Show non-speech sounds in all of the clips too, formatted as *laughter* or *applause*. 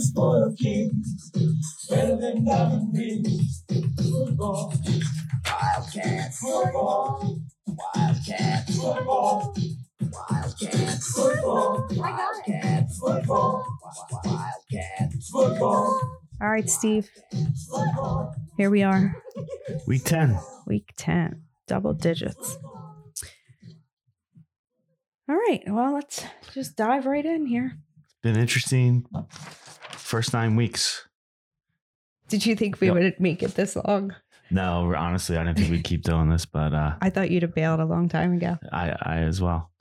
spoiled kings. Better than diamond rings. Football. Wildcats, Football. Wildcats, Football. Wildcats, Football. Wildcats, Football. Wildcats. Football. All right, Steve. Here we are, Week 10. week 10, double digits. All right, well, let's just dive right in here. It's been interesting first nine weeks. Did you think we Yep. would make it this long? No, honestly, I didn't think we'd keep doing this, but uh, I thought you'd have bailed a long time ago. I, I as well. *laughs*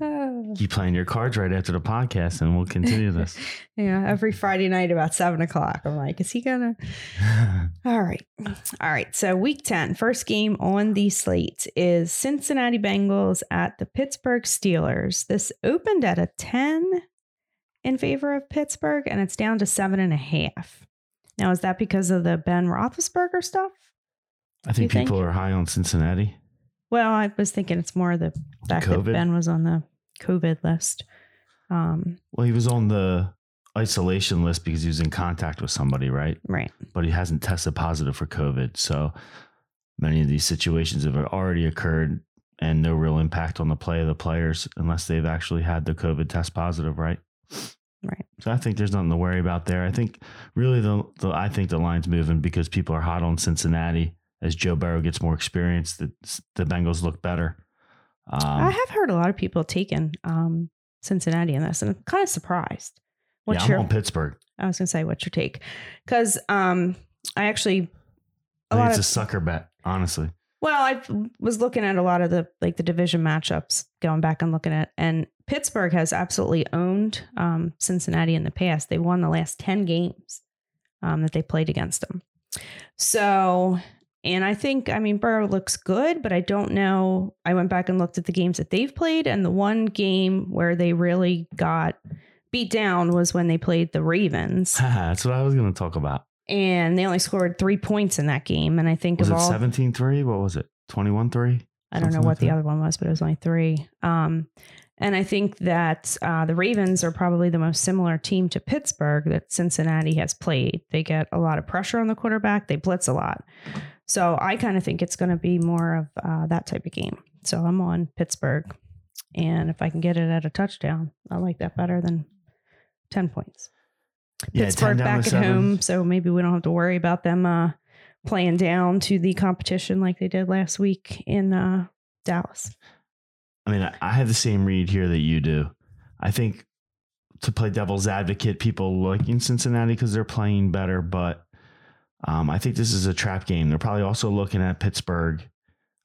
Oh. Keep playing your cards right after the podcast, and we'll continue this. *laughs* yeah, every Friday night about seven o'clock. I'm like, is he gonna? *laughs* All right. All right. So, week 10, first game on the slate is Cincinnati Bengals at the Pittsburgh Steelers. This opened at a 10 in favor of Pittsburgh, and it's down to seven and a half. Now, is that because of the Ben Roethlisberger stuff? I think You think? people are high on Cincinnati. Well, I was thinking it's more the fact that Ben was on the COVID list. Um, Well, he was on the isolation list because he was in contact with somebody, right? right. But he hasn't tested positive for COVID. So many of these situations have already occurred and no real impact on the play of the players unless they've actually had the COVID test positive, right? Right. So I think there's nothing to worry about there. I think really the, the I think the line's moving because people are hot on Cincinnati as Joe Burrow gets more experience. The the Bengals look better. Um, I have heard a lot of people taking um, Cincinnati in this, and I'm kind of surprised. What's yeah, I'm your? on Pittsburgh. I was gonna say, what's your take? Because um, I actually a I think lot it's of a sucker bet, honestly. Well, I was looking at a lot of the like the division matchups, going back and looking at, and Pittsburgh has absolutely owned um, Cincinnati in the past. They won the last ten games um, that they played against them. So, and I think I mean Burrow looks good, but I don't know. I went back and looked at the games that they've played, and the one game where they really got beat down was when they played the Ravens, *laughs* That's what I was going to talk about. And they only scored three points in that game. And I think Was of it all 17 3? What was it? 21 3? I don't know what like the other one was, but it was only three. Um, and I think that uh, the Ravens are probably the most similar team to Pittsburgh that Cincinnati has played. They get a lot of pressure on the quarterback, they blitz a lot. So I kind of think it's going to be more of uh, that type of game. So I'm on Pittsburgh. And if I can get it at a touchdown, I like that better than 10 points. Yeah, 10 Pittsburgh back at home, so maybe we don't have to worry about them uh, playing down to the competition like they did last week in uh, Dallas. I mean, I, have the same read here that you do. I think to play devil's advocate, people liking Cincinnati because they're playing better, but um, I think this is a trap game. They're probably also looking at Pittsburgh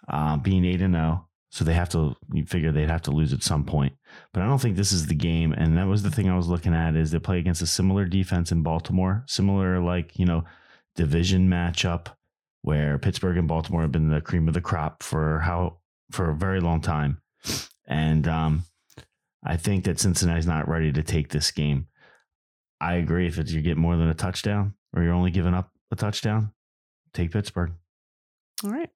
uh, being 8 and 0. So they have to, you figure they'd have to lose at some point. But I don't think this is the game. And that was the thing I was looking at is they play against a similar defense in Baltimore, similar like, you know, division matchup where Pittsburgh and Baltimore have been the cream of the crop for how, for a very long time. And um, I think that Cincinnati's not ready to take this game. I agree. If it's, you get more than a touchdown or you're only giving up a touchdown, take Pittsburgh. All right.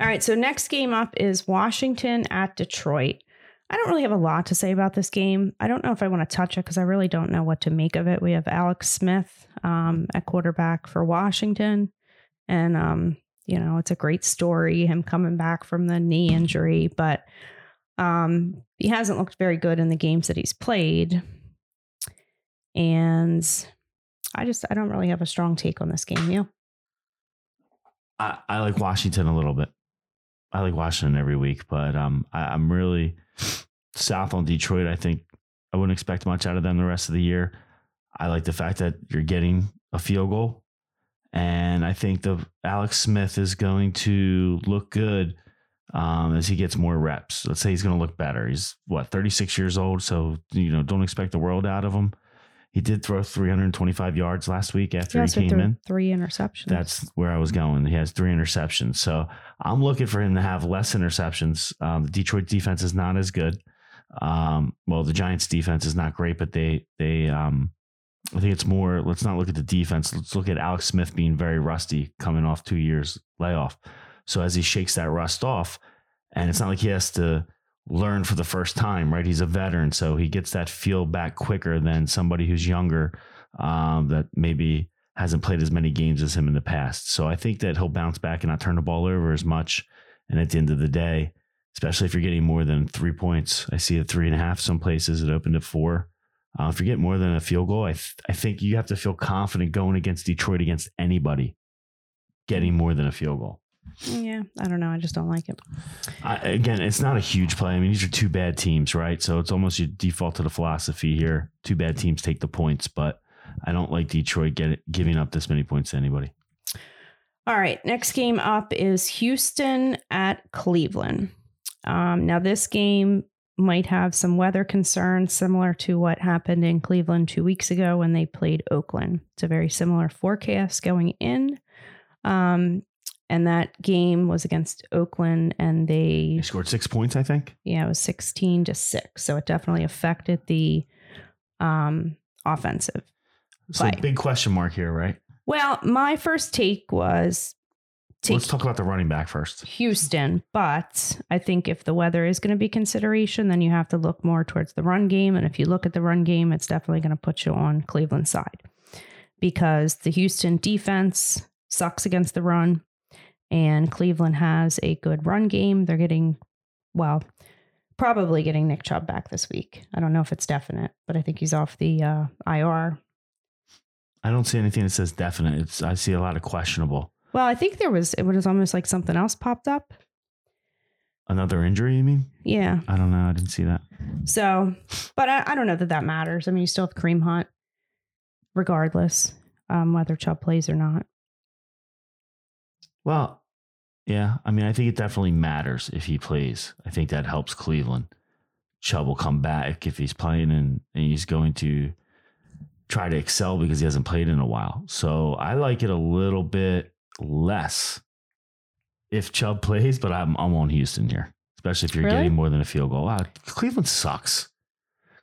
All right. So next game up is Washington at Detroit. I don't really have a lot to say about this game. I don't know if I want to touch it because I really don't know what to make of it. We have Alex Smith um, at quarterback for Washington. And, um, you know, it's a great story, him coming back from the knee injury, but um, he hasn't looked very good in the games that he's played. And I just, I don't really have a strong take on this game. You? I, I like Washington a little bit. I like Washington every week, but um, I, I'm really south on Detroit. I think I wouldn't expect much out of them the rest of the year. I like the fact that you're getting a field goal, and I think the Alex Smith is going to look good um, as he gets more reps. Let's say he's going to look better. He's what 36 years old, so you know don't expect the world out of him. He did throw 325 yards last week after he came in. three interceptions. That's where I was going. He has three interceptions. So I'm looking for him to have less interceptions. Um, the Detroit defense is not as good. Um, well, the Giants defense is not great, but they, they, um, I think it's more, let's not look at the defense. Let's look at Alex Smith being very rusty coming off two years layoff. So as he shakes that rust off, and it's not like he has to learn for the first time, right? He's a veteran, so he gets that feel back quicker than somebody who's younger um, that maybe hasn't played as many games as him in the past. So I think that he'll bounce back and not turn the ball over as much. And at the end of the day, especially if you're getting more than three points, I see it three and a half some places. It opened at four. Uh, if you get more than a field goal, I th- I think you have to feel confident going against Detroit against anybody getting more than a field goal. Yeah, I don't know. I just don't like it. I, again, it's not a huge play. I mean, these are two bad teams, right? So it's almost you default to the philosophy here. Two bad teams take the points, but I don't like Detroit get giving up this many points to anybody. All right, next game up is Houston at Cleveland. Um, now, this game might have some weather concerns similar to what happened in Cleveland two weeks ago when they played Oakland. It's a very similar forecast going in. Um, and that game was against Oakland, and they They scored six points, I think. yeah, it was 16 to 6. So it definitely affected the um, offensive. So Play. big question mark here, right? Well, my first take was take Let's talk about the running back first. Houston, but I think if the weather is going to be consideration, then you have to look more towards the run game. And if you look at the run game, it's definitely going to put you on Cleveland's side because the Houston defense sucks against the run, and Cleveland has a good run game. They're getting, well, probably getting Nick Chubb back this week. I don't know if it's definite, but I think he's off the uh, IR. I don't see anything that says definite. It's I see a lot of questionable. Well, I think there was, it was almost like something else popped up. Another injury, you mean? Yeah. I don't know. I didn't see that. So, but I, I don't know that that matters. I mean, you still have Kareem Hunt, regardless, um, whether Chubb plays or not. Well, yeah. I mean, I think it definitely matters if he plays. I think that helps Cleveland. Chubb will come back if he's playing and, and he's going to try to excel because he hasn't played in a while. So I like it a little bit less if Chubb *laughs* plays, but I'm, I'm on Houston here, especially if you're Really? getting more than a field goal. Wow, Cleveland sucks.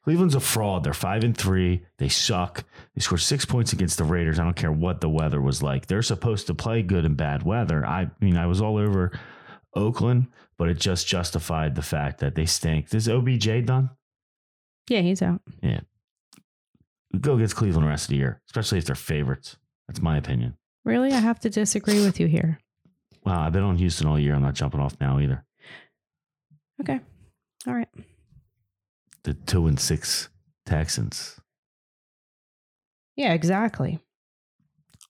Cleveland's a fraud. They're five and three. They suck. They scored six points against the Raiders. I don't care what the weather was like. They're supposed to play good in bad weather. I mean, I was all over Oakland, but it just justified the fact that they stink. Is OBJ done? Yeah, he's out. Yeah. Go against Cleveland the rest of the year, especially if they're favorites. That's my opinion. Really? I have to disagree with you here. Wow, I've been on Houston all year. I'm not jumping off now either. Okay. All right. The two and six Texans. Yeah, exactly.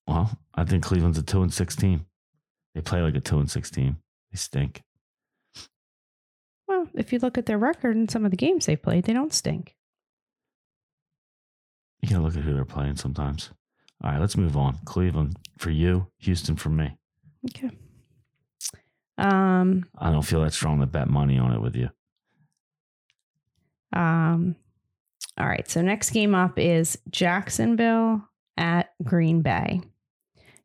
Well, I think Cleveland's a two and six team. They play like a two and six team. They stink. Well, if you look at their record and some of the games they played, they don't stink. You gotta look at who they're playing sometimes. All right, let's move on. Cleveland for you, Houston for me. Okay. Um, I don't feel that strong to bet money on it with you. Um, all right. So next game up is Jacksonville at Green Bay.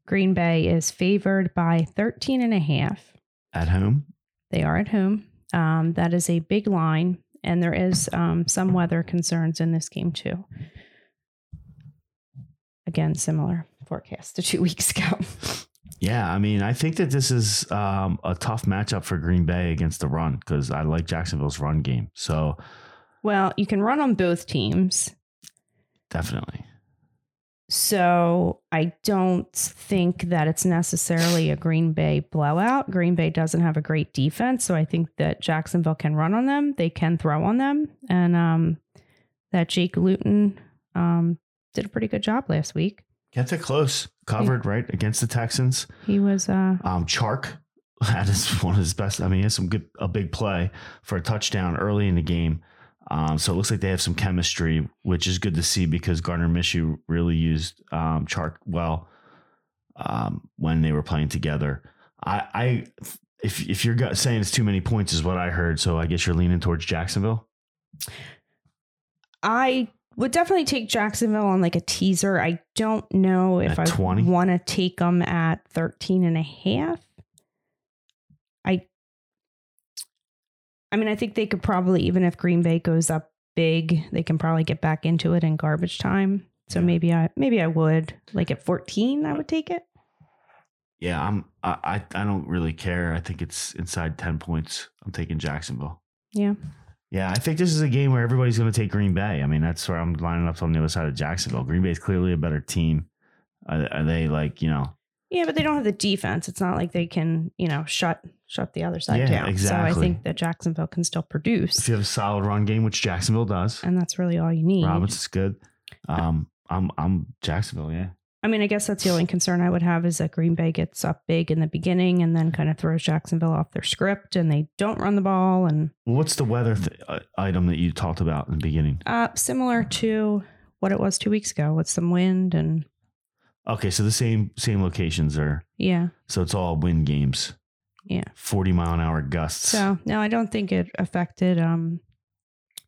Green Bay is favored by 13 and a half. At home, They are at home. Um, that is a big line, and there is um, some weather concerns in this game too. Again, similar forecast to two *laughs* weeks ago. yeah. I mean, I think that this is um, a tough matchup for Green Bay against the run because I like Jacksonville's run game. So well, you can run on both teams, definitely, so I don't think that it's necessarily a Green Bay blowout. Green Bay doesn't have a great defense, so I think that Jacksonville can run on them. They can throw on them, and um, that Jake Luton um, did a pretty good job last week. kept it close, covered right against the Texans. He was uh, Um, Chark *laughs* had his, one of his best. I mean, he has some good a big play for a touchdown early in the game. Um, so it looks like they have some chemistry, which is good to see because Gardner Minshew really used um, Chark well um, when they were playing together. I, I if if you're saying it's too many points, is what I heard. So I guess you're leaning towards Jacksonville. I would definitely take Jacksonville on like a teaser. I don't know if I want to take them at 13 and a half. I I mean, I think they could probably even if Green Bay goes up big, they can probably get back into it in garbage time. So Yeah. maybe I maybe I would like at 14 I would take it. Yeah, I'm. I I, I don't really care. I think it's inside ten points. I'm taking Jacksonville. Yeah. Yeah, I think this is a game where everybody's going to take Green Bay. I mean, that's where I'm lining up on the other side of Jacksonville. Green Bay is clearly a better team. Are, are they like you know? Yeah, but they don't have the defense. It's not like they can, you know, shut shut the other side Yeah, down. So I think that Jacksonville can still produce. If you have a solid run game, which Jacksonville does, and that's really all you need. Robbins is good. Um, I'm I'm Jacksonville. Yeah, I mean, I guess that's the only concern I would have is that Green Bay gets up big in the beginning and then kind of throws Jacksonville off their script, and they don't run the ball. And what's the weather th- uh, item that you talked about in the beginning? uh, similar to what it was two weeks ago with some wind and Okay, so the same same locations are yeah, so it's all wind games. Yeah. forty mile an hour gusts. So no, I don't think it affected um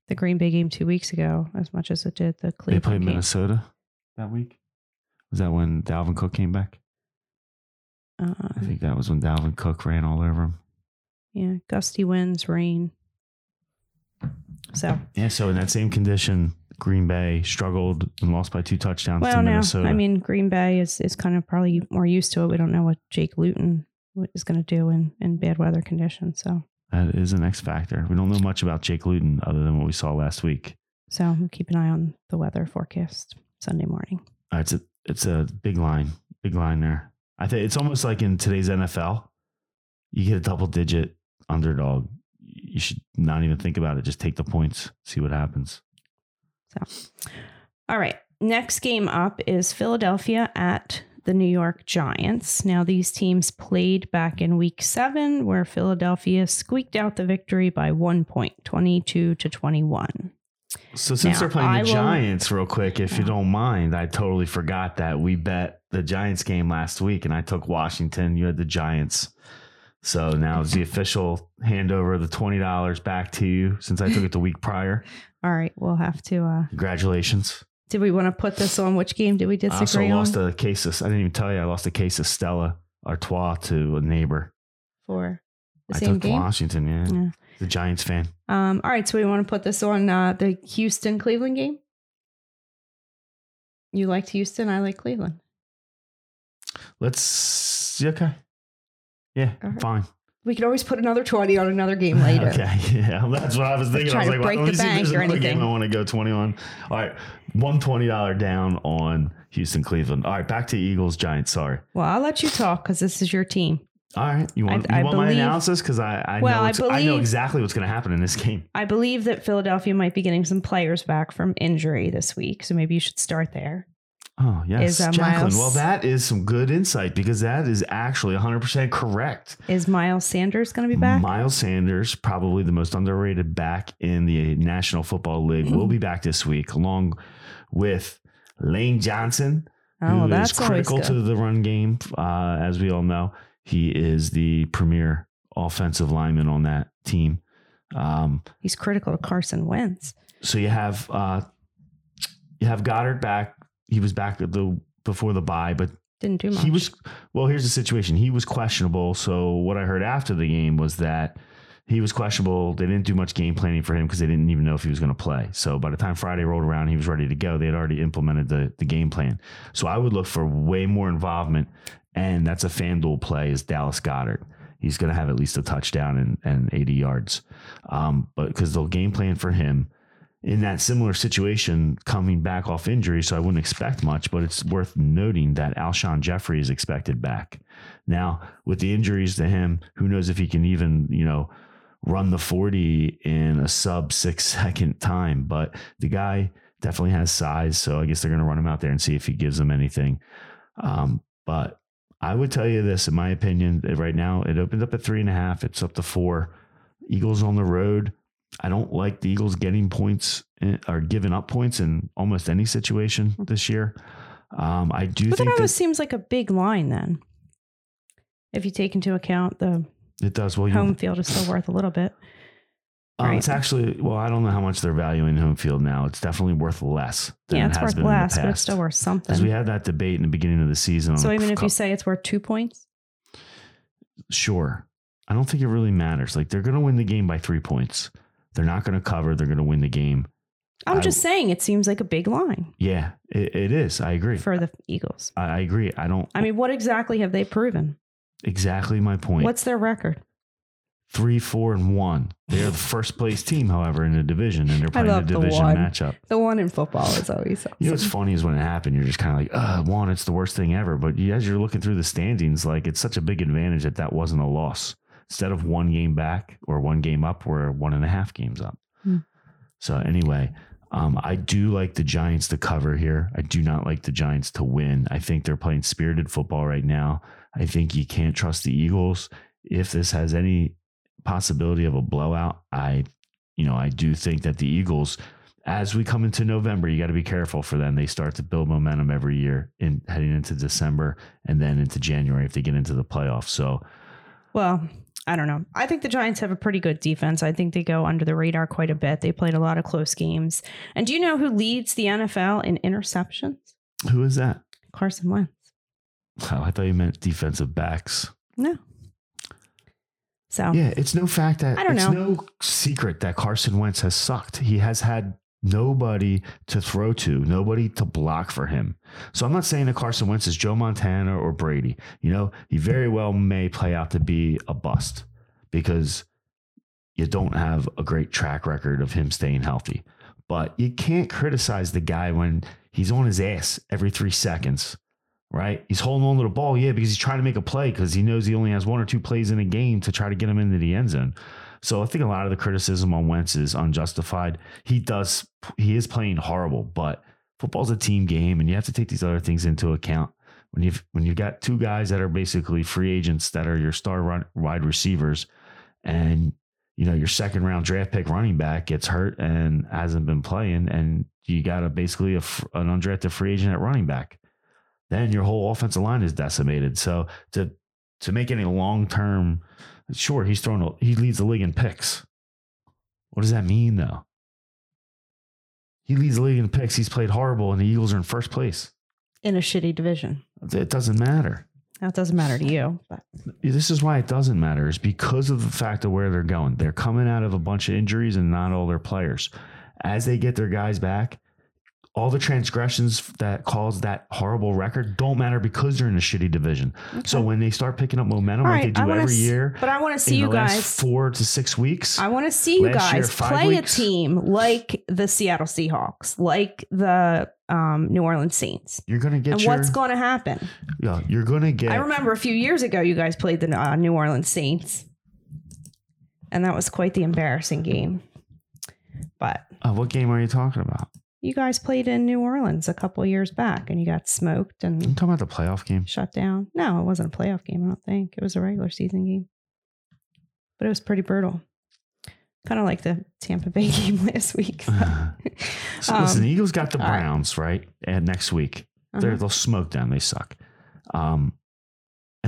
the Green Bay game two weeks ago as much as it did the Cleveland. they played game. Minnesota that week. Was that when Dalvin Cook came back? Uh, I think that was when Dalvin Cook ran all over him. yeah, gusty winds, rain. So Yeah, so in that same condition, Green Bay struggled and lost by two touchdowns well, to now Minnesota. I mean Green Bay is is kind of probably more used to it. We don't know what Jake Luton is going to do in in bad weather conditions. So that is an X factor. We don't know much about Jake Luton other than what we saw last week. so we'll keep an eye on the weather forecast Sunday morning. It's a it's a big line, big line there. I think it's almost like in today's NFL, you get a double digit underdog. You should not even think about it. Just take the points, see what happens. So, all right. Next game up is Philadelphia at the New York Giants. Now, these teams played back in week seven, where Philadelphia squeaked out the victory by one point, 22 to 21. So since Now, they're playing the I will- Giants, real quick, if you don't mind, I totally forgot that we bet the Giants game last week, and I took Washington. You had the Giants. So now it's the official handover of the twenty dollars back to you since I took it the week prior. *laughs* All right. We'll have to. Uh, Congratulations. did we want to put this on? Which game did we disagree I also on? lost a case of, I didn't even tell you, I lost a case of Stella Artois to a neighbor. for the I same took game? Washington, yeah. Yeah. The Giants fan. Um, all right. So we want to put this on uh, the Houston Cleveland game. You liked Houston. I like Cleveland. Let's, okay. Yeah, right. fine. We could always put another 20 on another game later. *laughs* Okay, yeah, that's what I was thinking. I was like, break well, the me see if bank or another game. I want to go twenty on. All right, one twenty dollar down on Houston Cleveland. All right, back to Eagles Giants. Sorry. Well, I'll let you talk because this is your team. All right, you want I- you want my believe- analysis because I I Well, know I what's- I, know exactly what's going to happen in this game. I believe that Philadelphia might be getting some players back from injury this week. So maybe you should start there. Oh yes, uh, Jacqueline. Miles- Well, that is some good insight because that is actually one hundred percent correct. Is Miles Sanders going to be back? Miles Sanders, probably the most underrated back in the National Football League, will be back this week, along with Lane Johnson, oh, who is critical to the run game. Uh, as we all know, he is the premier offensive lineman on that team. Um, He's critical to Carson Wentz. so you have uh, you have Goedert back. He was back at the before the bye, but Didn't do much. he was well. Here's the situation. He was questionable. So what I heard after the game was that he was questionable. They didn't do much game planning for him because they didn't even know if he was going to play. So by the time Friday rolled around, he was ready to go. They had already implemented the the game plan. So I would look for way more involvement, and that's a FanDuel play. Is Dallas Goedert? He's going to have at least a touchdown and, and 80 yards. Um, but because they'll game plan for him in that similar situation coming back off injury, so I wouldn't expect much, but it's worth noting that Alshon Jeffery is expected back. Now, with the injuries to him, who knows if he can even, you know, run the 40 in a sub six *laughs* second time, but the guy definitely has size. So I guess they're going to run him out there and see if he gives them anything. Um, but I would tell you this, in my opinion, right now it opened up at three and a half. It's up to four. Eagles on the road. I don't like the Eagles getting points or giving up points in almost any situation this year. Um, I do but that almost seems like a big line then. If you take into account the it does. Well, you, home field is still worth a little bit. um, right. it's actually well, I don't know how much they're valuing home field now. It's definitely worth less. Than yeah, it it's has worth been in the less, but it's still worth something. Because we had that debate in the beginning of the season. So even if cou- you say it's worth two points, sure, I don't think it really matters. Like they're going to win the game by three points. They're not going to cover. They're going to win the game. I'm I- just saying it seems like a big line Yeah, it, it is. I agree. for the Eagles. I, I agree. I don't. I mean, what exactly have they proven? exactly my point. What's their record? three, four, and one. They are the first place team, however, in the division, and they're playing a love the division one. matchup. The one in football is always awesome. You know what's funny is when it happened, you're just kind of like, uh, one, it's the worst thing ever. But as you're looking through the standings, like it's such a big advantage that that wasn't a loss. Instead of one game back or one game up, we're one and a half games up. Hmm. So anyway, um, I do like the Giants to cover here. I do not like the Giants to win. I think they're playing spirited football right now. I think you can't trust the Eagles. If this has any possibility of a blowout, I, you know, I do think that the Eagles as we come into November, you got to be careful for them. They start to build momentum every year in heading into December and then into January if they get into the playoffs. So Well, I don't know. I think the Giants have a pretty good defense. I think they go under the radar quite a bit. They played a lot of close games. And do you know who leads the NFL in interceptions? who is that? Carson Wentz. Oh, I thought you meant defensive backs. No. So Yeah, it's no fact that I don't it's know. no secret that Carson Wentz has sucked. He has had nobody to throw to, nobody to block for him. So I'm not saying that Carson Wentz is Joe Montana or Brady. You know, he very well may play out to be a bust because you don't have a great track record of him staying healthy. But you can't criticize the guy when he's on his ass every three seconds, right? He's holding on to the ball, yeah, because he's trying to make a play because he knows he only has one or two plays in a game to try to get him into the end zone. So I think a lot of the criticism on Wentz is unjustified. He does, he is playing horrible, but football's a team game, and you have to take these other things into account. When you've when you've got two guys that are basically free agents that are your star run, wide receivers, and you know your second round draft pick running back gets hurt and hasn't been playing, and you got a basically a, an undrafted free agent at running back, then your whole offensive line is decimated. So to to make any long term, sure he's thrown a, he leads the league in picks. What does that mean though? He leads the league in picks. He's played horrible, and the Eagles are in first place. in a shitty division. It doesn't matter. That doesn't matter to you, but This is why it doesn't matter. Is because of the fact of where they're going. They're coming out of a bunch of injuries and not all their players. As they get their guys back, all the transgressions that caused that horrible record don't matter because they're in a shitty division. So when they start picking up momentum All like right, they do every s- year, but I want to see you guys. four to six weeks, I want to see you Last year, guys play weeks. a team like the Seattle Seahawks, like the um, New Orleans Saints. you're gonna get And your. what's going to happen? yeah, you're gonna get. I remember a few years ago, you guys played the uh, New Orleans Saints, and that was quite the embarrassing game. But Uh, what game are you talking about? You guys played in New Orleans a couple years back, and you got smoked I'm and talking about the playoff game. shut down. No, it wasn't a playoff game. I don't think it was a regular season game, but it was pretty brutal. Kind of like the Tampa Bay *laughs* game last week. *laughs* So listen, Um, the Eagles got the. Browns right, and next week they're Uh-huh. they'll smoke them. They suck. Um,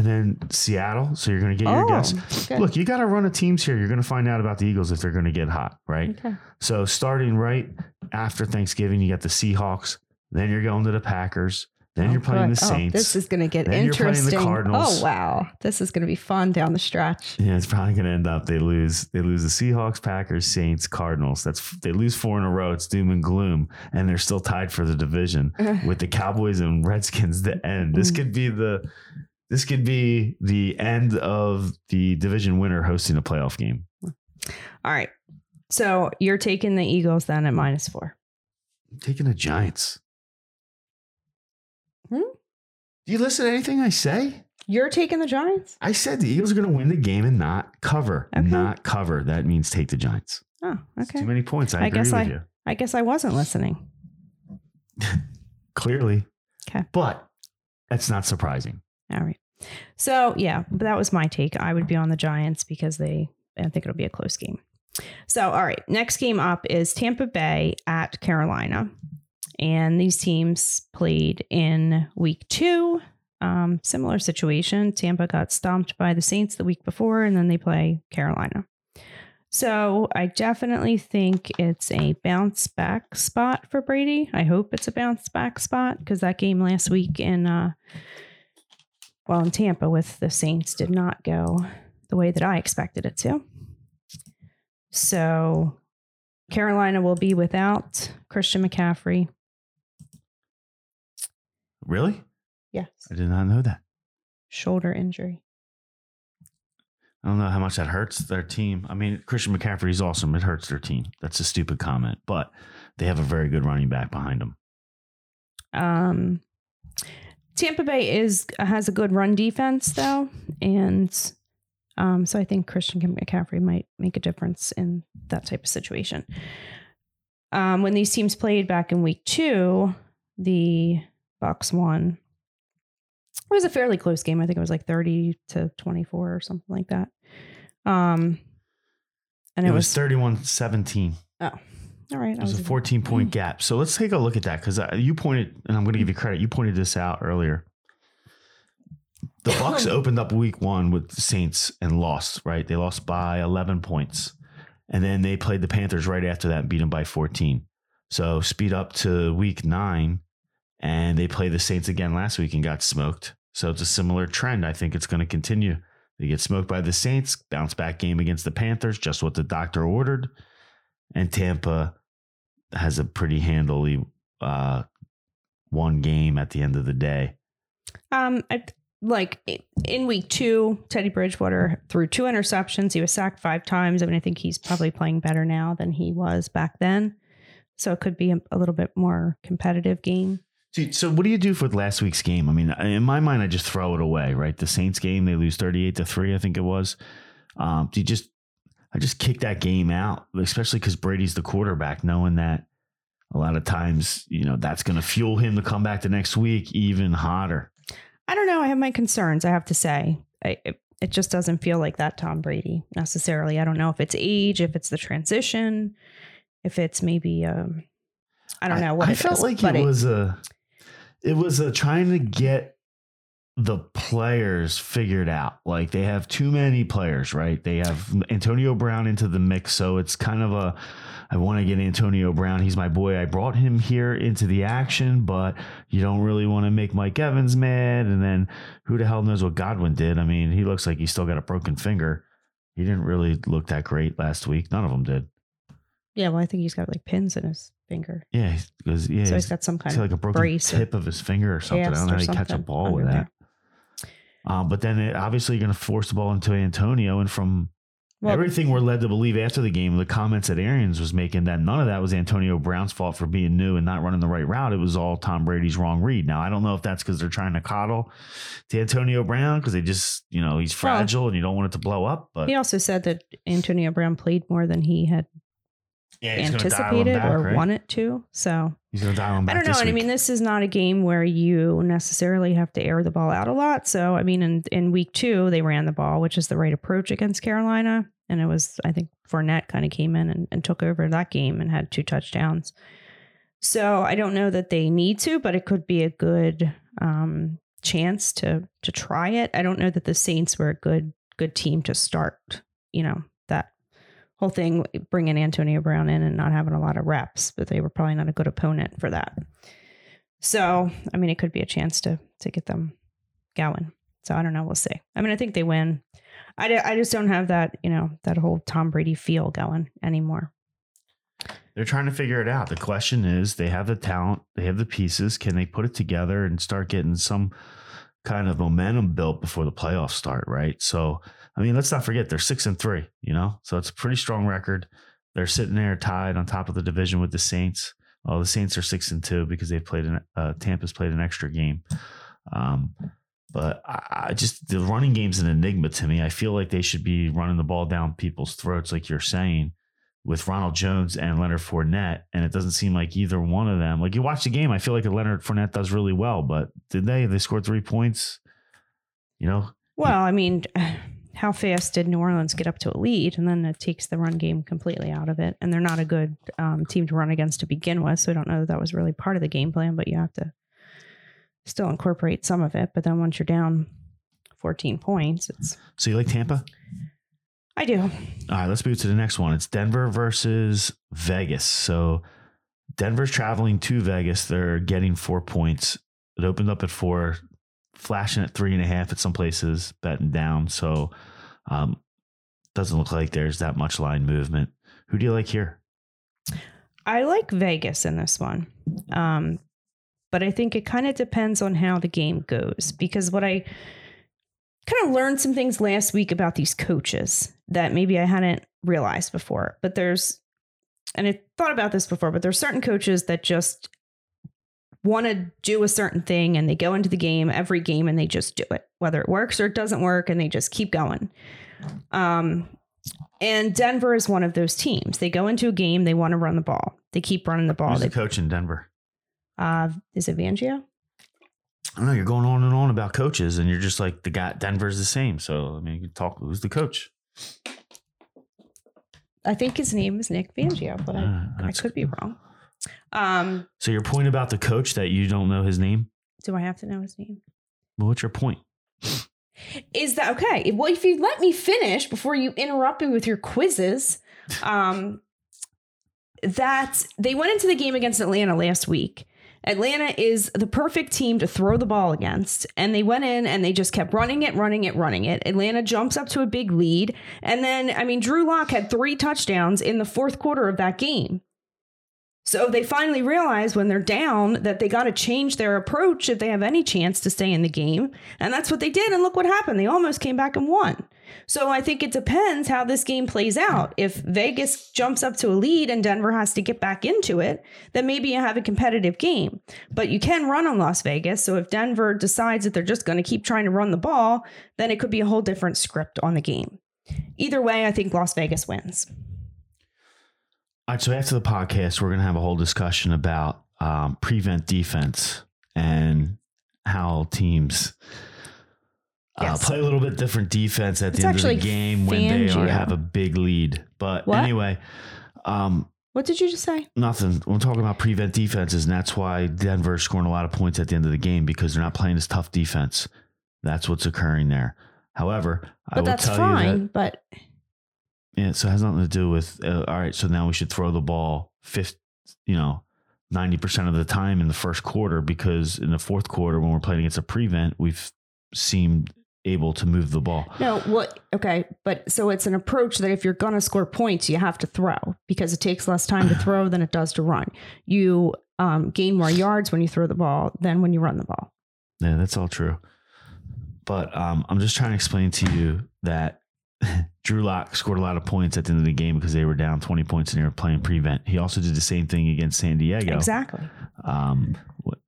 and then Seattle. So you're going to get your Oh, guess. good. Look, you got to run a teams here. You're going to find out about the Eagles if they're going to get hot, right? Okay. So starting right after Thanksgiving, you got the Seahawks. Then you're going to the Packers. Then Oh, you're playing good. the Oh, Saints. this is going to get Then you're playing the interesting. Cardinals. Oh wow, this is going to be fun down the stretch. yeah, it's probably going to end up they lose. They lose the Seahawks, Packers, Saints, Cardinals. That's they lose four in a row. It's doom and gloom, and they're still tied for the division. *laughs* with the Cowboys and Redskins the end. This Mm. could be the this could be the end of the division winner hosting a playoff game. All right, so you're taking the Eagles then at minus four. I'm taking the Giants. Hmm? Do you listen to anything I say? You're taking the Giants. I said the Eagles are going to win the game and not cover. Okay. Not cover. That means take the Giants. Oh, It's okay. Too many points. I, I agree guess with I- you. I guess I wasn't listening. *laughs* Clearly. Okay. But that's not surprising. All right. So yeah, but that was my take. I would be on the Giants because they. I think it'll be a close game. So all right, next game up is Tampa Bay at Carolina, and these teams played in week two. Um, similar situation. Tampa got stomped by the Saints the week before, and then they play Carolina. So I definitely think it's a bounce back spot for Brady. I hope it's a bounce back spot because that game last week in uh, well in Tampa with the Saints did not go the way that I expected it to. So Carolina will be without Christian McCaffrey. Really? Yes. I did not know that. Shoulder injury. I don't know how much that hurts their team. I mean, Christian McCaffrey is awesome. It hurts their team. That's a stupid comment, but they have a very good running back behind them. Um, Tampa Bay is has a good run defense though, and um, so I think Christian McCaffrey might make a difference in that type of situation. Um, when these teams played back in week two, the Bucs won. It was a fairly close game. I think it was like thirty to twenty four or something like that. Um, and it, it, was, was, 31 17. All right. It was a 14 point gap. So let's take a look at that because uh, you pointed, and I'm going to give you credit. You pointed this out earlier. The *coughs* Bucs opened up week one with the Saints and lost, right? They lost by 11 points. And then they played the Panthers right after that and beat them by 14. So speed up to week nine, and they played the Saints again last week and got smoked. So it's a similar trend. I think it's going to continue. They get smoked by the Saints, bounce back game against the Panthers, just what the doctor ordered. And Tampa has a pretty handily uh, one game at the end of the day. Um, I, like in week two, Teddy Bridgewater threw two interceptions. He was sacked five times. I mean, I think he's probably playing better now than he was back then. So it could be a, a little bit more competitive game. So what do you do for last week's game? I mean, in my mind, I just throw it away, right? The Saints game, they lose 38 to 3, I think it was. Um, do you just I just kick that game out, especially because Brady's the quarterback, knowing that a lot of times, you know, that's going to fuel him to come back the next week even hotter. I don't know. I have my concerns, I have to say. I, it, it just doesn't feel like that Tom Brady necessarily. I don't know if it's age, if it's the transition, if it's maybe um I don't know what I, felt is, like it was a it was a trying to get the players figured out. Like they have too many players, right? They have Antonio Brown into the mix, so it's kind of a I want to get Antonio Brown. He's my boy. I brought him here into the action, but you don't really want to make Mike Evans mad. And then who the hell knows what Godwin did? I mean, he looks like he's still got a broken finger. He didn't really look that great last week. None of them did. yeah, well, I think he's got like pins in his finger. Yeah, because yeah, so he's he's got some kind of like a broken brace or tip of his finger or something. I don't know how you catch a ball with that. Um, but then it, obviously you're going to force the ball into Antonio, and from Well, everything we're led to believe after the game, the comments that Arians was making that none of that was Antonio Brown's fault for being new and not running the right route. It was all Tom Brady's wrong read. Now I don't know if that's because they're trying to coddle to Antonio Brown because they just you know he's Well, fragile and you don't want it to blow up. But He also said that Antonio Brown played more than he had yeah, he's gonna dial him anticipated back, or right? wanted to. So He's going to dial him back. I don't know. And I mean, this is not a game where you necessarily have to air the ball out a lot. So, I mean, in, in week two, they ran the ball, which is the right approach against Carolina. And it was, I think, Fournette kind of came in and, and took over that game and had two touchdowns. So I don't know that they need to, but it could be a good um, chance to to try it. I don't know that the Saints were a good good team to start. You know whole thing, bringing Antonio Brown in and not having a lot of reps, but they were probably not a good opponent for that. So I mean, it could be a chance to to get them going. So I don't know. We'll see. I mean, I think they win. I, d- I just don't have that you know that whole Tom Brady feel going anymore. They're trying to figure it out. The question is, they have the talent, they have the pieces. Can they put it together and start getting some kind of momentum built before the playoffs start? Right. So, I mean, let's not forget they're six and three. You know, so it's a pretty strong record. They're sitting there tied on top of the division with the Saints. Oh, the Saints are six and two because they've played an uh, Tampa's played an extra game. Um, but I, I just the running game's an enigma to me. I feel like they should be running the ball down people's throats, like you're saying with Ronald Jones and Leonard Fournette, and it doesn't seem like either one of them. Like you watch the game, I feel like Leonard Fournette does really well, but did they? They scored three points. You know, Well, I mean, how fast did New Orleans get up to a lead? And then it takes the run game completely out of it. And they're not a good um, team to run against to begin with. So I don't know that that was really part of the game plan, but you have to still incorporate some of it. But then once you're down 14 points, it's, so you like Tampa? I do. All right, let's move to the next one. It's Denver versus Vegas. So Denver's traveling to Vegas. They're getting four points. It opened up at four, flashing at three and a half at some places, betting down. So um, doesn't look like there's that much line movement. Who do you like here? I like Vegas in this one. Um, but I think it kind of depends on how the game goes because what I kind of learned some things last week about these coaches that maybe I hadn't realized before. But there's, and I thought about this before, but there's certain coaches that just want to do a certain thing and they go into the game every game and they just do it, whether it works or it doesn't work, and they just keep going. Um, and Denver is one of those teams. They go into a game, they want to run the ball. They keep running the ball. Who's They, the coach in Denver? uh, is it Fangio? I don't know. You're going on and on about coaches, and you're just like the guy. Denver's the same. So I mean, you can talk. Who's the coach? I think his name is Nick Fangio, but I, Uh, I that's- could be wrong. Um, So your point about the coach that you don't know his name. do I have to know his name? Well, what's your point? Is that okay? Well, if you let me finish before you interrupt me with your quizzes, um, that they went into the game against Atlanta last week. Atlanta is the perfect team to throw the ball against. And they went in and they just kept running it, running it, running it. Atlanta jumps up to a big lead. And then, I mean, Drew Lock had three touchdowns in the fourth quarter of that game. So they finally realize when they're down that they got to change their approach if they have any chance to stay in the game. And that's what they did. And look what happened. They almost came back and won. So I think it depends how this game plays out. If Vegas jumps up to a lead and Denver has to get back into it, then maybe you have a competitive game. But you can run on Las Vegas. So if Denver decides that they're just going to keep trying to run the ball, then it could be a whole different script on the game. Either way, I think Las Vegas wins. All right. So after the podcast, we're going to have a whole discussion about um, prevent defense and how teams uh, Yes. play a little bit different defense at the It's end of the game when they are, have a big lead. But What? anyway, um, What did you just say? nothing. We're talking about prevent defenses, and that's why Denver's scoring a lot of points at the end of the game because they're not playing this tough defense. That's what's occurring there. However, I will that's tell you that fine. But Yeah, so it has nothing to do with uh, all right. So now we should throw the ball fifth, you know, ninety percent of the time in the first quarter because in the fourth quarter when we're playing against a prevent, we've seemed able to move the ball. No, what? Okay, but so it's an approach that if you're going to score points, you have to throw because it takes less time to *sighs* throw than it does to run. You um, gain more yards when you throw the ball than when you run the ball. Yeah, that's all true. But um, I'm just trying to explain to you that *laughs* Drew Lock scored a lot of points at the end of the game because they were down 20 points and they were playing prevent. He also did the same thing against San Diego. Exactly. um,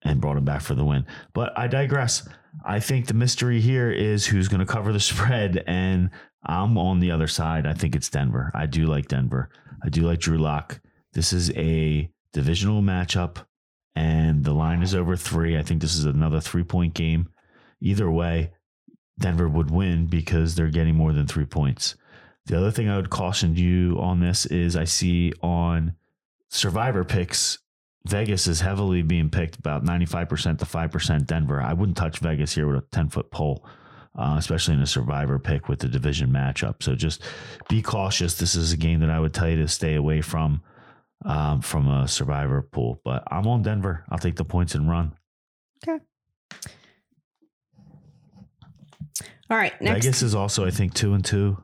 and brought him back for the win. But I digress. I think the mystery here is who's going to cover the *laughs* spread, and I'm on the other side. I think it's Denver. I do like Denver. I do like Drew Lock. This is a divisional matchup, and the line is over three. I think this is another three point game. Either way, Denver would win because they're getting more than three points. The other thing I would caution you on this is I see on survivor picks Vegas is heavily being picked about 95% to 5% Denver. I wouldn't touch Vegas here with a 10 foot pole, uh, especially in a survivor pick with the division matchup. So just be cautious. This is a game that I would tell you to stay away from um, from a survivor pool. But I'm on Denver. I'll take the points and run. All right. Next. Vegas is also, I think, two and two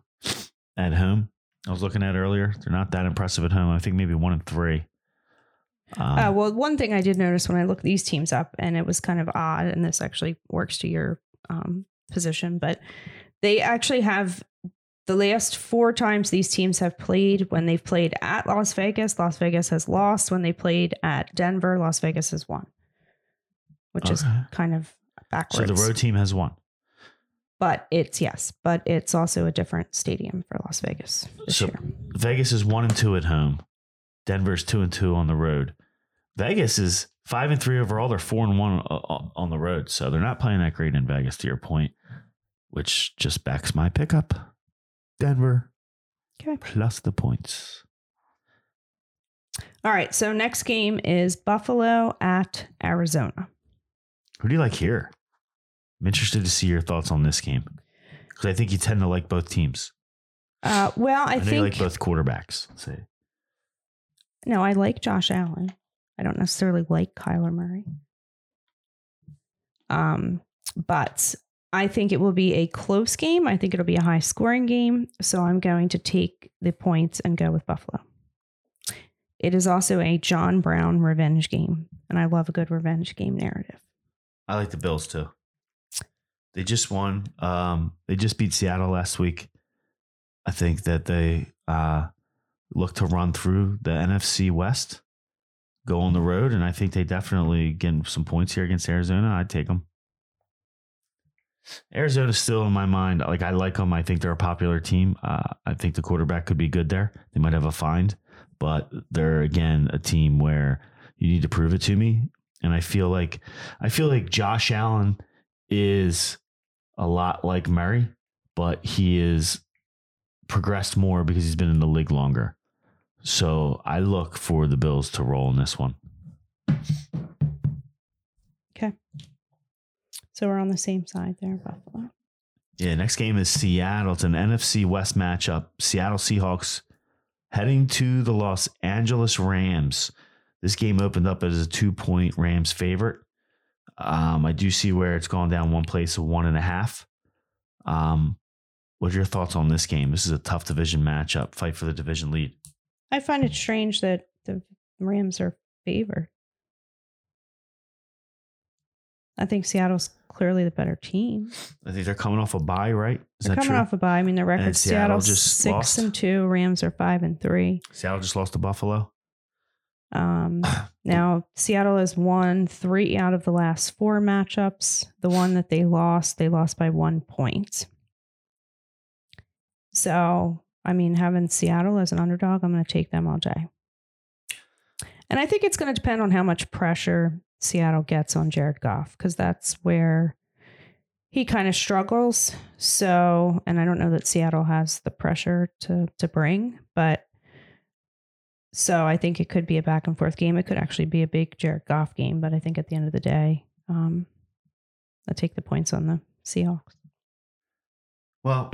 at home. I was looking at earlier. They're not that impressive at home. I think maybe one and three. Um, Uh, well, one thing I did notice when I looked these teams up, and it was kind of odd, and this actually works to your um, position, but they actually have the last four times these teams have played when they've played at Las Vegas, Las Vegas has lost. When they played at Denver, Las Vegas has won, which is kind of backwards. so the road team has won. But it's yes, but it's also a different stadium for Las Vegas this So year. Vegas is one and two at home. Denver's two and two on the road. Vegas is five and three overall. They're four and one uh, uh, on the road, so they're not playing that great in Vegas. To your point, which just backs my pickup. Denver Okay. plus the points. All right, so next game is Buffalo at Arizona. Who do you like here? I'm interested to see your thoughts on this game because I think you tend to like both teams. Uh, well, I, I, think you like both quarterbacks. Say no, I like Josh Allen. I don't necessarily like Kyler Murray. Um, but I think it will be a close game. I think it'll be a high scoring game. So I'm going to take the points and go with Buffalo. It is also a John Brown revenge game, and I love a good revenge game narrative. I like the Bills too. They just won. Um, they just beat Seattle last week. I think that they uh, look to run through the NFC West, go on the road, and I think they definitely get some points here against Arizona. I'd take them. Arizona's still in my mind. Like I like them. I think they're a popular team. Uh, I think the quarterback could be good there. They might have a find, but they're again a team where you need to prove it to me. And I feel like I feel like Josh Allen is a lot like Murray, but he is progressed more because he's been in the league longer. So I look for the Bills to roll in this one. Okay. So we're on the same side there, Buffalo. Yeah, next game is Seattle. It's an NFC West matchup. Seattle Seahawks heading to the Los Angeles Rams. This game opened up as a two point Rams favorite. Um, I do see where it's gone down one place of one and a half. Um, what are your thoughts on this game? This is a tough division matchup. Fight for the division lead. I find it strange that the Rams are favored. I think Seattle's clearly the better team. I think they're coming off a bye, right? Is They're that coming true? off a bye. I mean, the record Seattle Seattle's just six lost? and two. Rams are five and three. Seattle just lost to Buffalo. Um, *clears throat* now Seattle has won three out of the last four matchups. The one that they lost, they lost by one point. So, I mean, having Seattle as an underdog, I'm going to take them all day. And I think it's going to depend on how much pressure Seattle gets on Jared Goff because that's where he kind of struggles. So, and I don't know that Seattle has the pressure to to bring, but so I think it could be a back and forth game. It could actually be a big Jared Goff game, but I think at the end of the day, um, I take the points on the Seahawks. Well,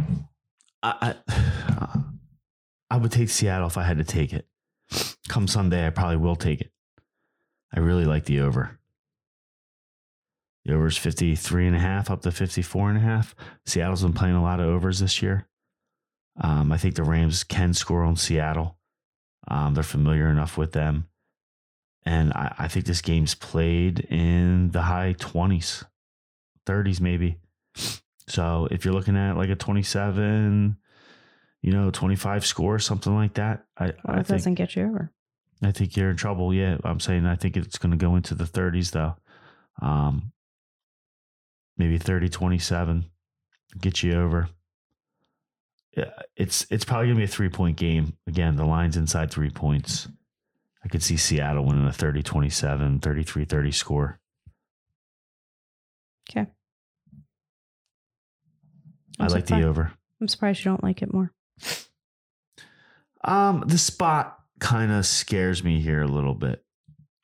I, I *sighs* I would take Seattle if I had to take it. Come Sunday, I probably will take it. I really like the over. The over is 53 and a half up to 54 and a half. Seattle's been playing a lot of overs this year. Um, I think the Rams can score on Seattle. Um, they're familiar enough with them. And I, I think this game's played in the high 20s, 30s maybe. So if you're looking at like a 27, you know, 25 score, something like that, I, Well, I it think doesn't get you over. I think you're in trouble. Yeah, I'm saying I think it's going to go into the 30s though. Um, maybe 30, 27, get you over. Yeah, it's it's probably going to be a three point game. Again, the line's inside three points. I could see Seattle winning a 30 27, 33 30 score. Okay. I I'm like the over. I'm surprised you don't like it more. Um, the spot kind of scares me here a little bit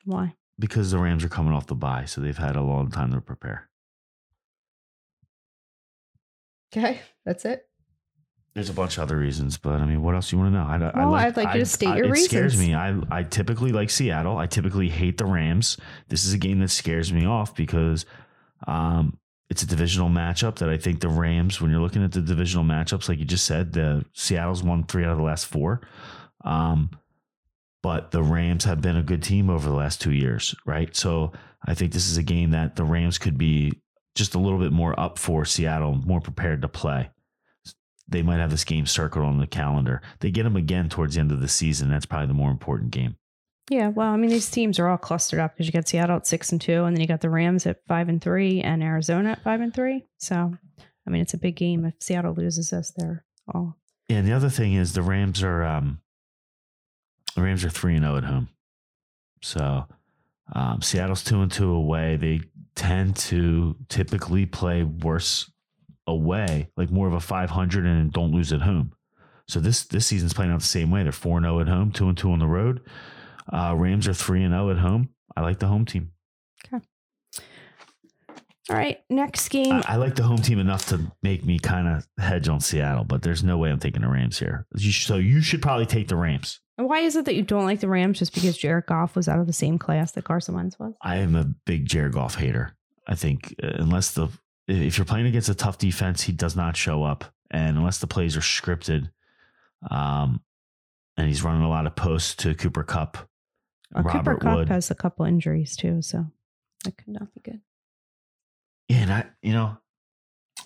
Why? because the Rams are coming off the bye, so they've had a long time to prepare. Okay, that's it. There's a bunch of other reasons, but I mean, what else you want to know? I, I Well, I'd like you to state your It scares me. I I typically like Seattle. I typically hate the Rams. This is a game that scares me off because um, it's a divisional matchup that I think the Rams. When you're looking at the divisional matchups, like you just said, the Seattle's won three out of the last four. Um, but the Rams have been a good team over the last two years, right? So I think this is a game that the Rams could be just a little bit more up for Seattle, more prepared to play they might have this game circled on the calendar. They get them again towards the end of the season. That's probably the more important game. Yeah, well, I mean, these teams are all clustered up because you got Seattle at six and two, and then you got the Rams at five and three, and Arizona at five and three. So, I mean, it's a big game. If Seattle loses us, they're all Yeah, and the other thing is the Rams are um, the Rams are three and zero at home. So um, Seattle's two and two away. They tend to typically play worse away, like more of a five hundred and don't lose at home. So this this season's playing out the same way. They're four and zero at home, two and two on the road. Uh, Rams are three and zero at home. I like the home team. Okay. All right. Next game, I, I like the home team enough to make me kind of hedge on Seattle, but there's no way I'm taking the Rams here. You so you should probably take the Rams. And why is it that you don't like the Rams? Just because Jared Goff was out of the same class that Carson Wentz was? I am a big Jared Goff hater. I think uh, unless the if you're playing against a tough defense, he does not show up, and unless the plays are scripted, um, and he's running a lot of posts to Cooper Kupp, Well, Cooper Robert Kupp Wood. has a couple injuries too, so that could not be good. Yeah, and I, you know,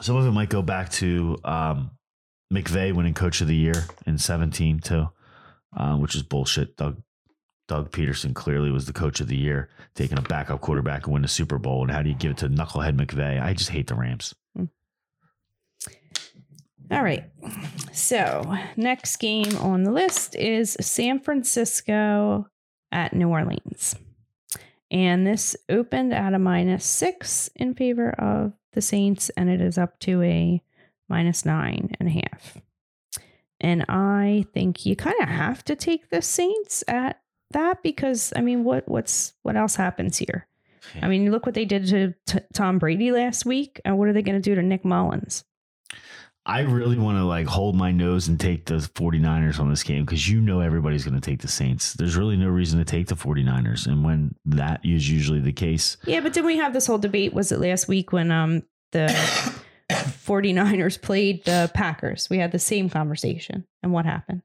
some of it might go back to um, McVay winning Coach of the Year in 17 too, uh, which is bullshit. Doug Doug Pederson clearly was the Coach of the Year, taking a backup quarterback and win the Super Bowl. And how do you give it to knucklehead McVay? I just hate the Rams. Hmm. All right. So, next game on the list is San Francisco at New Orleans. And this opened at a minus six in favor of the Saints, and it is up to a minus nine and a half. And I think you kind of have to take the Saints at that because I mean, what what's what else happens here? I mean, look what they did to t- Tom Brady last week, and what are they going to do to Nick Mullens? I really want to like hold my nose and take the 49ers on this game because you know everybody's going to take the Saints. There's really no reason to take the 49ers. And when that is usually the case, Yeah, but then we have this whole debate. Was it last week when um the *coughs* 49ers played the Packers? We had the same conversation. And what happened?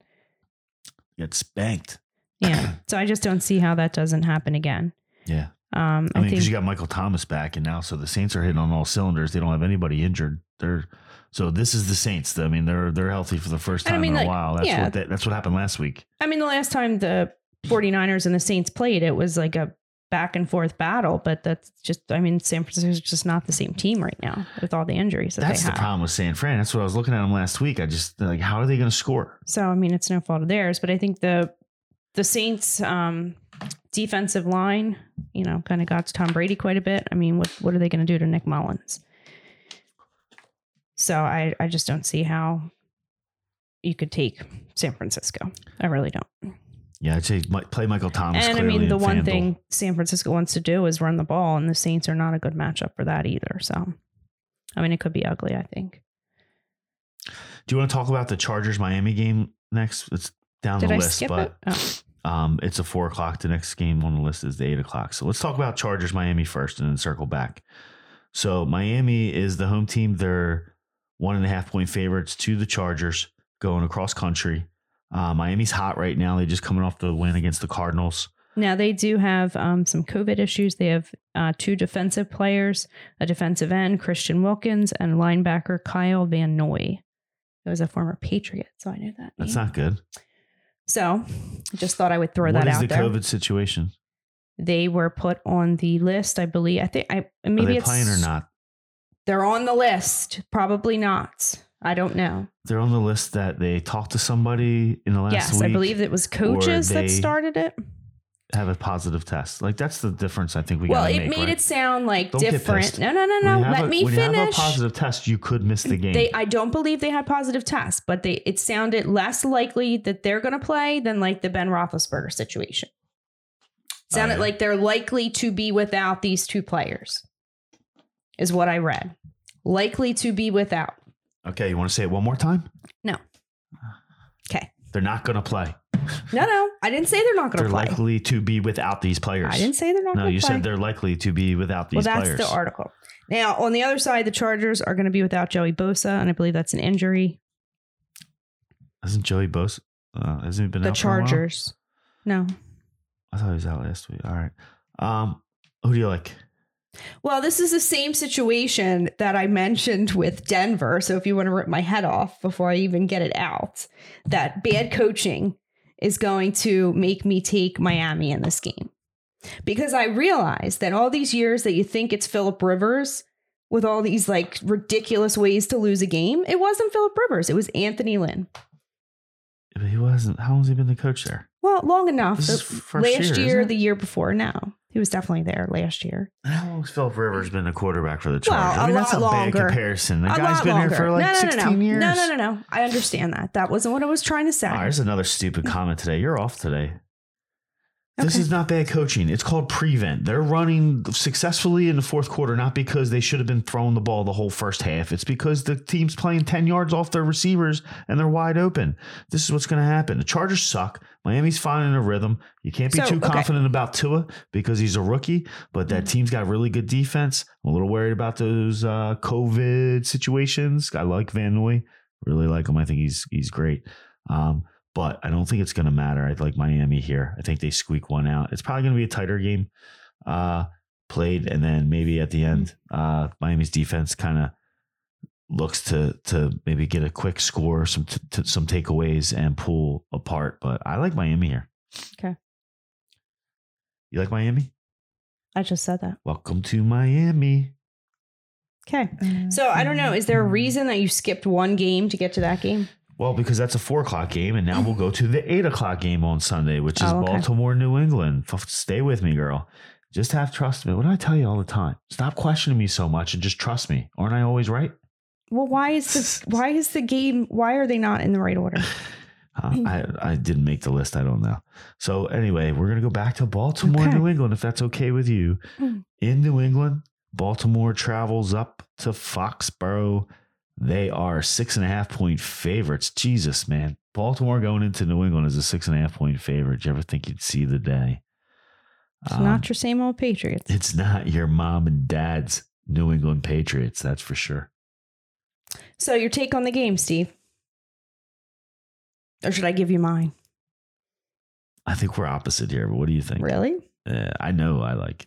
get spanked. Yeah. *clears throat* so I just don't see how that doesn't happen again. Yeah. Um I I, mean, because you got Michael Thomas back, and now so the Saints are hitting on all cylinders. They don't have anybody injured. They're so this is the Saints. I mean, they're they're healthy for the first And I time mean, in a while. That's yeah. what that, that's what happened last week. I mean the last time the 49ers and the Saints played, it was like a back and forth battle, but that's just I mean, San Francisco's just not the same team right now with all the injuries that That's the problem with San Fran. That's what I was looking at them last week. I just like, how are they going to score? So I mean, it's no fault of theirs, but I think the the Saints um, defensive line, you know, kind of got to Tom Brady quite a bit. I mean, what what are they going to do to Nick Mullens? So I I just don't see how you could take San Francisco. I really don't. Yeah, I'd say play Michael Thomas. and I mean, the one thing San Francisco wants to do is run the ball, and the Saints are not a good matchup for that either. So, I mean, it could be ugly. I think. Do you want to talk about the Chargers Miami game next? It's down Did the I list, but it? Oh. um, it's a four o'clock. The next game on the list is the eight o'clock. So let's talk about Chargers Miami first, and then circle back. So Miami is the home team. They're one and a half point favorites to the Chargers going across country. Uh, Miami's hot right now. They're just coming off the win against the Cardinals. Now they do have um, some COVID issues. They have uh, two defensive players, a defensive end, Christian Wilkins, and linebacker Kyle Van Noy. He was a former Patriot, so I knew that. That's name. not good. So, just thought I would throw What that out the there. The COVID situation? They were put on the list, I believe. I think I maybe Are they it's playing or not? They're on the list. Probably not. I don't know. They're on the list that they talked to somebody in the last yes, week. I believe it was coaches they- that started it. Have a positive test. Like that's the difference. I think we Well, got it make. made right? it sound like Don't different. No, no, no, no. Let a- me when you have a positive test, you could miss the game. They, I don't believe they had positive tests, but they it sounded less likely that they're going to play than like the Ben Roethlisberger situation. Sounded Oh, yeah. like they're likely to be without these two players, is what I read. Likely to be without. okay, you want to say it one more time? No. Okay. They're not going to play. No, no, I didn't say they're not going to play. They're likely to be without these players. I didn't say they're not No, going to play. No, you play. said they're likely to be without these well, that's players. the article. Now, on the other side, the Chargers are going to be without Joey Bosa, and I believe that's an injury. Hasn't Joey Bosa? Uh, hasn't he been The out for a while? Chargers. No. I thought he was out last week. All right. Um, who do you like? Well, this is the same situation that I mentioned with Denver. So if you want to rip my head off before I even get it out, that bad coaching is going to make me take Miami in this game. Because I realize that all these years that you think it's Philip Rivers with all these like ridiculous ways to lose a game, it wasn't Philip Rivers. It was Anthony Lynn. But he wasn't. How long has he been the coach there? Well, long enough. This is The- first last year, year, the year before. No, he was definitely there last year. How long has Philip Rivers been the quarterback for the Well, Chargers? I a mean, that's a lot bad comparison. The a guy's been longer. here for like no, no, no, 16 no. years. No, no, no, no. I understand that. That wasn't what I was trying to say. Oh, right, there's another stupid mm. comment today. You're off today. This is not bad coaching. It's called prevent. They're running successfully in the fourth quarter, not because they should have been throwing the ball the whole first half. It's because the team's playing 10 yards off their receivers and they're wide open. This is what's going to happen. The Chargers suck. Miami's finding a rhythm. You can't be So, too okay. confident about Tua because he's a rookie, but that Mhm. team's got really good defense. I'm a little worried about those uh, COVID situations. I like Van Noy. Really like him. I think he's he's great. Um, but I don't think it's going to matter. I like Miami here. I think they squeak one out. It's probably going to be a tighter game uh, played, and then maybe at the end, uh, Miami's defense kind of looks to to maybe get a quick score, some t- t- some takeaways, and pull apart. But I like Miami here. Okay. You like Miami? I just said that. Welcome to Miami. Okay. So I don't know. Is there a reason that you skipped one game to get to that game? Well, because that's a four o'clock game, and now we'll go to the eight o'clock game on Sunday, which is Oh, okay. Baltimore, New England. F- Stay with me, girl. Just have trust me. What do I tell you all the time? Stop questioning me so much and just trust me. Aren't I always right? Well, why is the why is the game? Why are they not in the right order? *sighs* Uh, I I didn't make the list. I don't know. So anyway, we're gonna go back to Baltimore, Okay. New England, if that's okay with you. Mm. In New England, Baltimore travels up to Foxborough. They are six and a half point favorites. Jesus, man. Baltimore going into New England as a six and a half point favorite. Do you ever think you'd see the day? It's Um, not your same old Patriots. it's not your mom and dad's New England Patriots, that's for sure. So your take on the game, Steve? Or should I give you mine? I think we're opposite here, but what do you think? Really? Uh, I know I like.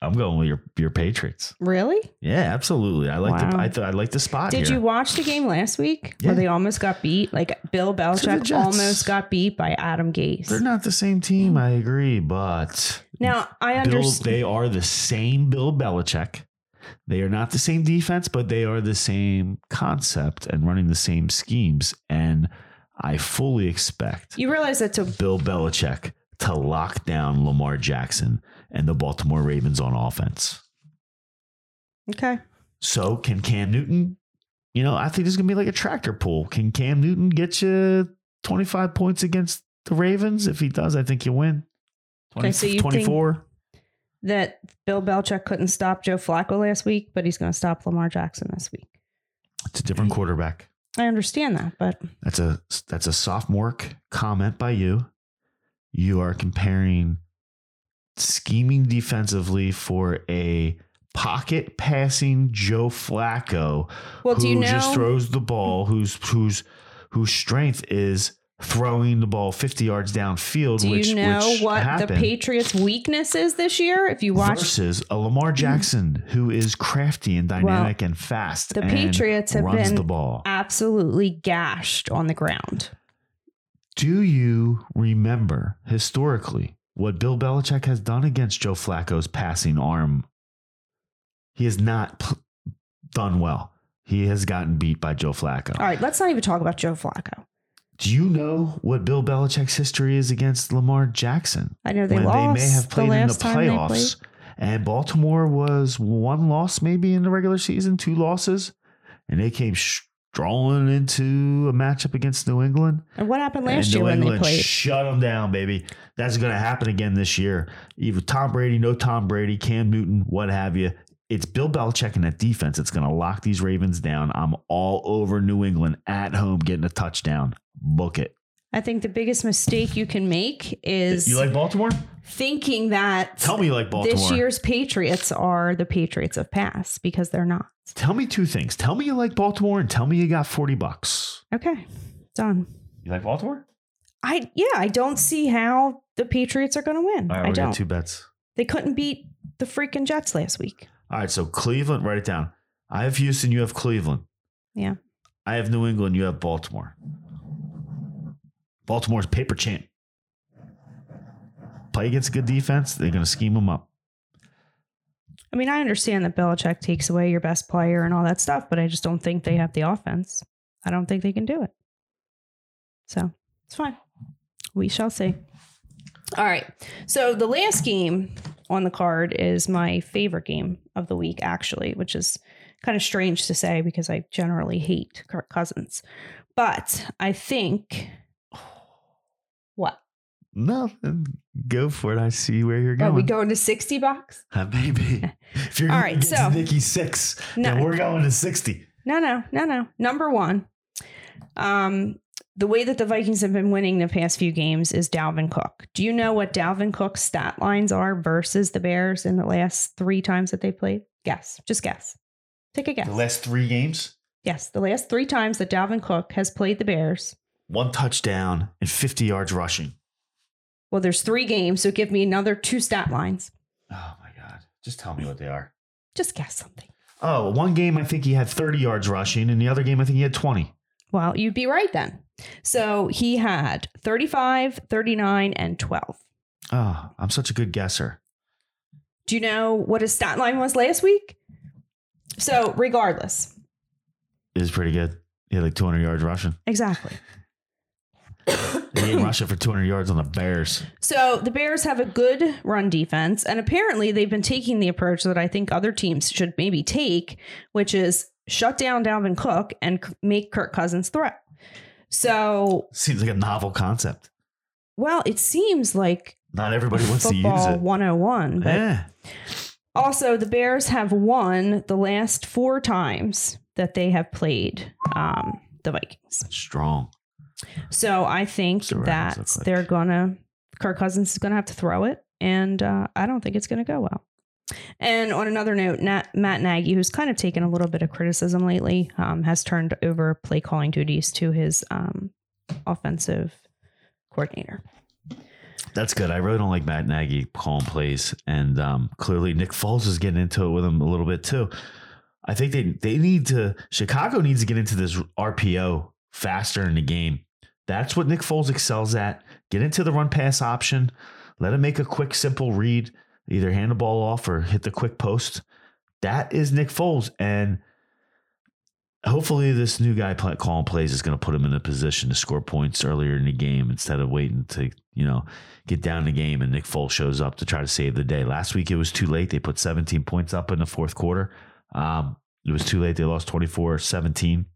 I'm going with your your Patriots. Really? Yeah, absolutely. I like the I th- I like the spot Did here. you watch the game last week Yeah. where they almost got beat? Like Bill Belichick almost got beat by Adam Gase. They're not the same team. I agree, but now I Bill, understand. they are the same Bill Belichick. They are not the same defense, but they are the same concept and running the same schemes. And I fully expect You realize that to Bill Belichick to lock down Lamar Jackson and the Baltimore Ravens on offense. okay. So can Cam Newton? You know, I think this is gonna be like a tractor pull. Can Cam Newton get you 25 points against the Ravens? If he does, I think you win. 20, Okay, so you think- 24. That Bill Belichick couldn't stop Joe Flacco last week, but he's going to stop Lamar Jackson this week. It's a different quarterback. I understand that, but That's a that's a sophomore comment by you. You are comparing scheming defensively for a pocket passing Joe Flacco well, who do you know? just throws the ball, whose whose whose strength is throwing the ball 50 yards downfield, do which, you know which what happened the Patriots' weakness is this year? If you watch versus a Lamar Jackson who is crafty and dynamic and fast. the and Patriots have been the ball. absolutely gashed on the ground. Do you remember historically what Bill Belichick has done against Joe Flacco's passing arm? He has not done well. He has gotten beat by Joe Flacco. All right, let's not even talk about Joe Flacco. Do you know what Bill Belichick's history is against Lamar Jackson? I know they when lost they may have played the in the last time they played. playoffs. And Baltimore was one loss maybe in the regular season, two losses. And they came strolling into a matchup against New England. And what happened last and year New when England they played? shut them down, baby. That's going to happen again this year. Either Tom Brady, no Tom Brady, Cam Newton, what have you. It's Bill Belichick and that defense that's going to lock these Ravens down. I'm all over New England at home getting a touchdown. Book it. I think the biggest mistake you can make is You like Baltimore? thinking that Tell me you like Baltimore. this year's Patriots are the Patriots of past because they're not. Tell me two things. Tell me you like Baltimore and tell me you got 40 bucks. Okay, done. You like Baltimore? I yeah, I don't see how the Patriots are going to win. All right, I we got don't. two bets. They couldn't beat the freaking Jets last week. All right, so Cleveland, write it down. I have Houston, you have Cleveland. Yeah. I have New England, you have Baltimore. Baltimore's paper champ. Play against a good defense, they're going to scheme them up. I mean, I understand that Belichick takes away your best player and all that stuff, but I just don't think they have the offense. I don't think they can do it. So it's fine. We shall see. All right. So the last game on the card is my favorite game of the week, actually, which is kind of strange to say because I generally hate Kirk Cousins. But I think? Nothing. Go for it. I see where you're going. Are we going to 60 bucks? *laughs* Uh, maybe. *laughs* If you're All right, so- Nikki six, No. then we're going to 60. No, no, no, no. Number one, um, the way that the Vikings have been winning the past few games is Dalvin Cook. Do you know what Dalvin Cook's stat lines are versus the Bears in the last three times that they played? Guess. Just guess. Take a guess. The last three games, yes, the last three times that Dalvin Cook has played the Bears. one touchdown and 50 yards rushing. Well, there's three games, so give me another two stat lines. Oh my God. Just tell me what they are. Just guess something. Oh, one game I think he had 30 yards rushing, and the other game I think he had 20. Well, you'd be right then. So he had 35, 39, and 12. Oh, I'm such a good guesser. Do you know what his stat line was last week? So, regardless, It was pretty good. He had like 200 yards rushing. exactly. He didn't rush it for 200 yards on the Bears. So the Bears have a good run defense, and apparently they've been taking the approach that I think other teams should maybe take, which is shut down Dalvin Cook and c- make Kirk Cousins throw. So, Seems like a novel concept. well, it seems like Not everybody wants to use football it. 101. But Yeah. also, the Bears have won the last four times that they have played um, the Vikings. Strong. So I think that like- they're gonna Kirk Cousins is gonna have to throw it, and uh, I don't think it's gonna go well. And on another note, Nat, Matt Nagy, who's kind of taken a little bit of criticism lately, um, has turned over play calling duties to his um, offensive coordinator. That's good. I really don't like Matt Nagy calling plays, and um, clearly Nick Foles is getting into it with him a little bit too. I think they they need to. Chicago needs to get into this RPO faster in the game. That's what Nick Foles excels at. Get into the run pass option. Let him make a quick, simple read. Either hand the ball off or hit the quick post. That is Nick Foles, and hopefully this new guy play, calling plays is going to put him in a position to score points earlier in the game instead of waiting to you know get down the game and Nick Foles shows up to try to save the day. Last week it was too late. They put 17 points up in the fourth quarter. Um, it was too late. They lost 24 17.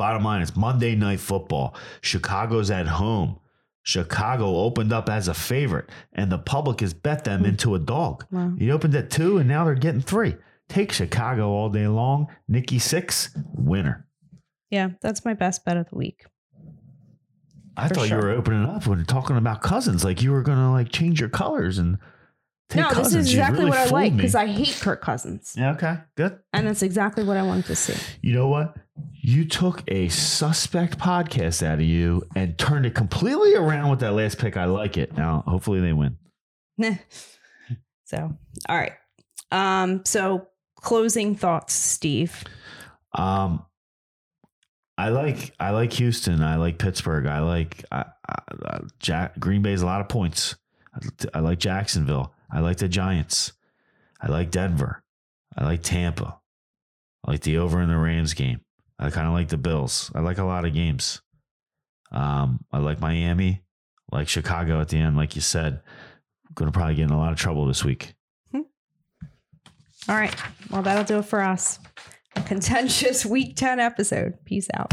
Bottom line is Monday Night Football. Chicago's at home. Chicago opened up as a favorite, and the public has bet them into a dog. Wow. You opened at two, and now they're getting three. Take Chicago all day long. Nikki six, winner. Yeah, that's my best bet of the week. I For thought sure. you were opening up when talking about cousins, like you were gonna like change your colors and take no, this is exactly really what I like because I hate Kirk Cousins, yeah, okay, good. and that's exactly what I wanted to see. You know what? You took a suspect podcast out of you and turned it completely around with that last pick. I like it. Now, hopefully, they win. *laughs* So, all right. Um, so closing thoughts, Steve. Um, I like I like Houston. I like Pittsburgh. I like I, I, Jack, Green Bay's a lot of points. I like Jacksonville. I like the Giants. I like Denver. I like Tampa. I like the over in the Rams game. I kind of like the Bills. I like a lot of games. Um, I like Miami. I like Chicago at the end, like you said. going to probably get in a lot of trouble this week. All right. Well, that'll do it for us. A contentious *laughs* week 10 episode. Peace out.